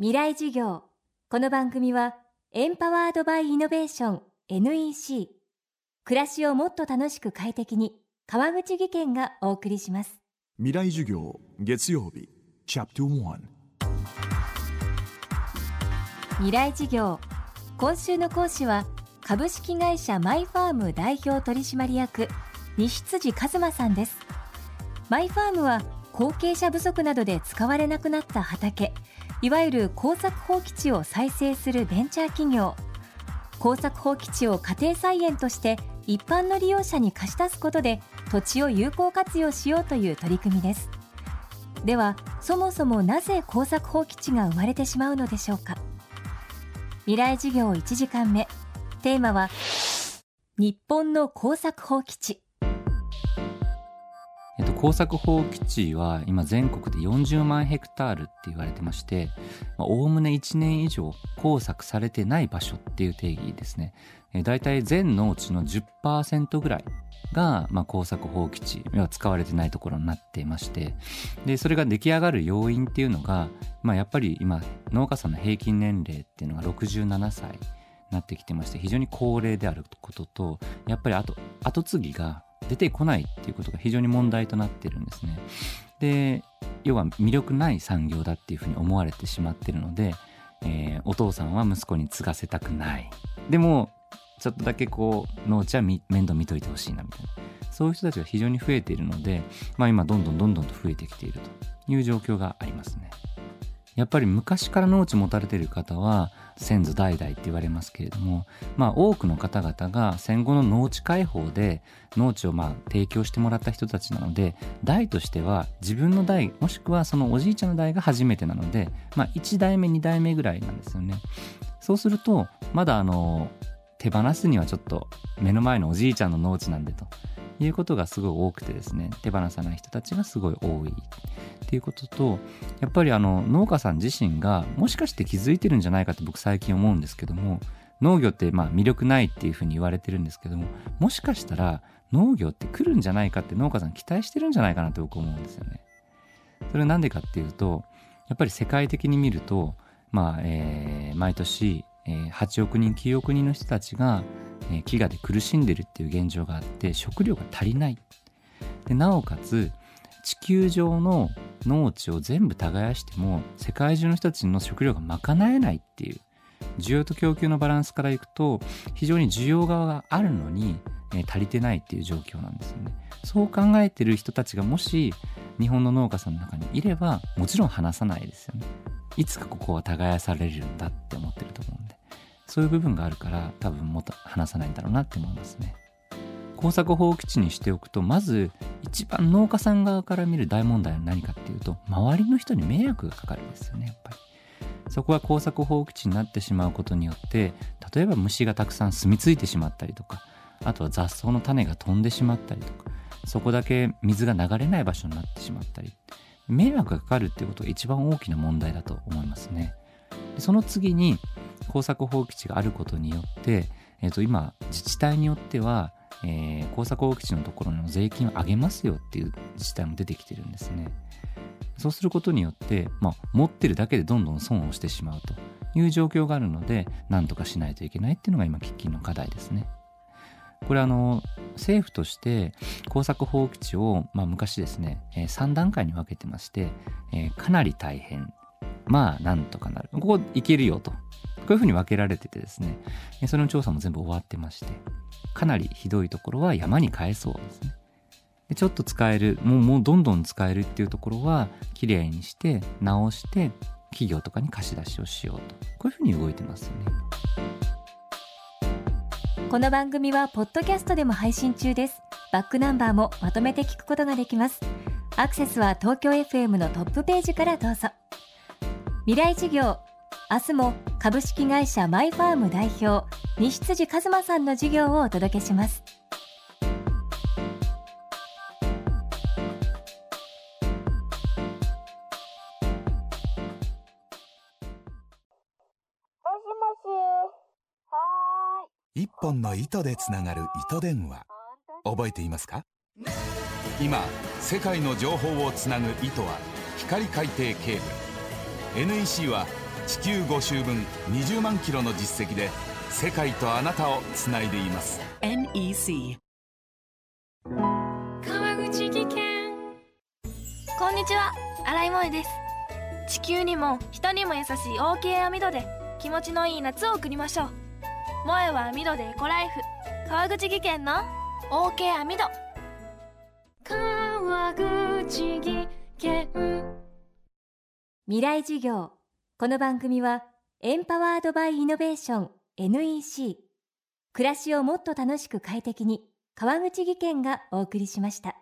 未来授業。この番組はエンパワードバイイノベーション NEC 暮らしをもっと楽しく快適に川口義賢がお送りします。未来授業月曜日チャプト1未来授業。今週の講師は株式会社マイファーム代表取締役西辻一馬さんです。マイファームは後継者不足などで使われなくなった畑いわゆる耕作放棄地を再生するベンチャー企業。耕作放棄地を家庭菜園として一般の利用者に貸し出すことで土地を有効活用しようという取り組みです。ではそもそもなぜ耕作放棄地が生まれてしまうのでしょうか。未来事業1時間目。テーマは日本の耕作放棄地。えっと、耕作放棄地は今全国で40万ヘクタールって言われてましておおむね1年以上耕作されてない場所っていう定義ですね。え大体全農地の10%ぐらいが、まあ、耕作放棄地は使われてないところになってましてでそれが出来上がる要因っていうのが、まあ、やっぱり今農家さんの平均年齢っていうのが67歳になってきてまして非常に高齢であることとやっぱり後後継ぎが出てこないっていうことが非常に問題となってるんですね。で要は魅力ない産業だっていうふうに思われてしまってるので、えー、お父さんは息子に継がせたくないでもちょっとだけこう農地は面倒見といてほしいなみたいなそういう人たちが非常に増えているので、まあ、今どんどんどんどんと増えてきているという状況がありますね。やっぱり昔から農地持たれている方は先祖代々って言われますけれども、まあ多くの方々が戦後の農地開放で農地をまあ提供してもらった人たちなので、代としては自分の代、もしくはそのおじいちゃんの代が初めてなので、まあ1代目2代目ぐらいなんですよね。そうすると、まだあの、手放すにはちょっと目の前のおじいちゃんの農地なんでということがすごい多くてですね、手放さない人たちがすごい多い。っていうこととやっぱりあの農家さん自身がもしかして気づいてるんじゃないかって僕最近思うんですけども農業ってまあ魅力ないっていうふうに言われてるんですけどももしかしたら農業って来るんじゃないかって農家さん期待してるんじゃないかなって僕思うんですよね。それは何でかっていうとやっぱり世界的に見るとまあ、えー、毎年、えー、8億人9億人の人たちが、飢餓で苦しんでるっていう現状があって食料が足りないでなおかつ地球上の農地を全部耕しても世界中の人たちの食料が賄えないっていう需要と供給のバランスからいくと非常に需要側があるのに、足りてないっていう状況なんですよね。そう考えてる人たちがもし日本の農家さんの中にいればもちろん話さないですよね。いつかここは耕されるんだって思そういう部分があるから多分もっと話さないんだろうなって思いますね。耕作放棄地にしておくとまず一番農家さん側から見る大問題は何かっていうと周りの人に迷惑がかかるんですよねやっぱりそこが耕作放棄地になってしまうことによって例えば虫がたくさん住み着いてしまったりとかあとは雑草の種が飛んでしまったりとかそこだけ水が流れない場所になってしまったり迷惑がかかるっていうことが一番大きな問題だと思いますねその次に耕作放棄地があることによって、えー、と今自治体によってはえー、工作放棄地のところの税金を上げますよっていう自治体も出てきてるんですね。そうすることによって、まあ、持ってるだけでどんどん損をしてしまうという状況があるので、なんとかしないといけないっていうのが今、喫緊の課題ですね。これあの、政府として工作放棄地を、まあ、昔ですね、えー、3段階に分けてまして、えー、かなり大変、まあなんとかなる。ここいけるよと。こういうふうに分けられててですね、それの調査も全部終わってまして、かなりひどいところは山に返そうですね。でちょっと使える、もうもうどんどん使えるっていうところは、きれいにして、直して、企業とかに貸し出しをしようと。こういうふうに動いてますよね。この番組はポッドキャストでも配信中です。バックナンバーもまとめて聞くことができます。アクセスは東京 FM のトップページからどうぞ。未来事業明日も株式会社マイファーム代表西辻一馬さんの授業をお届けします。一本の糸でつながる糸電話。覚えていますか？今世界の情報をつなぐ糸は光海底ケーブル。NEC は地球5周分20万キロの実績で世界とあなたをつないでいます。NEC 川口技研。こんにちは。新井萌です。地球にも人にも優しい OK 網戸で気持ちのいい夏を送りましょう。萌えは網戸でエコライフ。川口技研の OK 網戸川口技研。未来授業この番組はエンパワードバイイノベーション NEC 暮らしをもっと楽しく快適に川口義賢がお送りしました。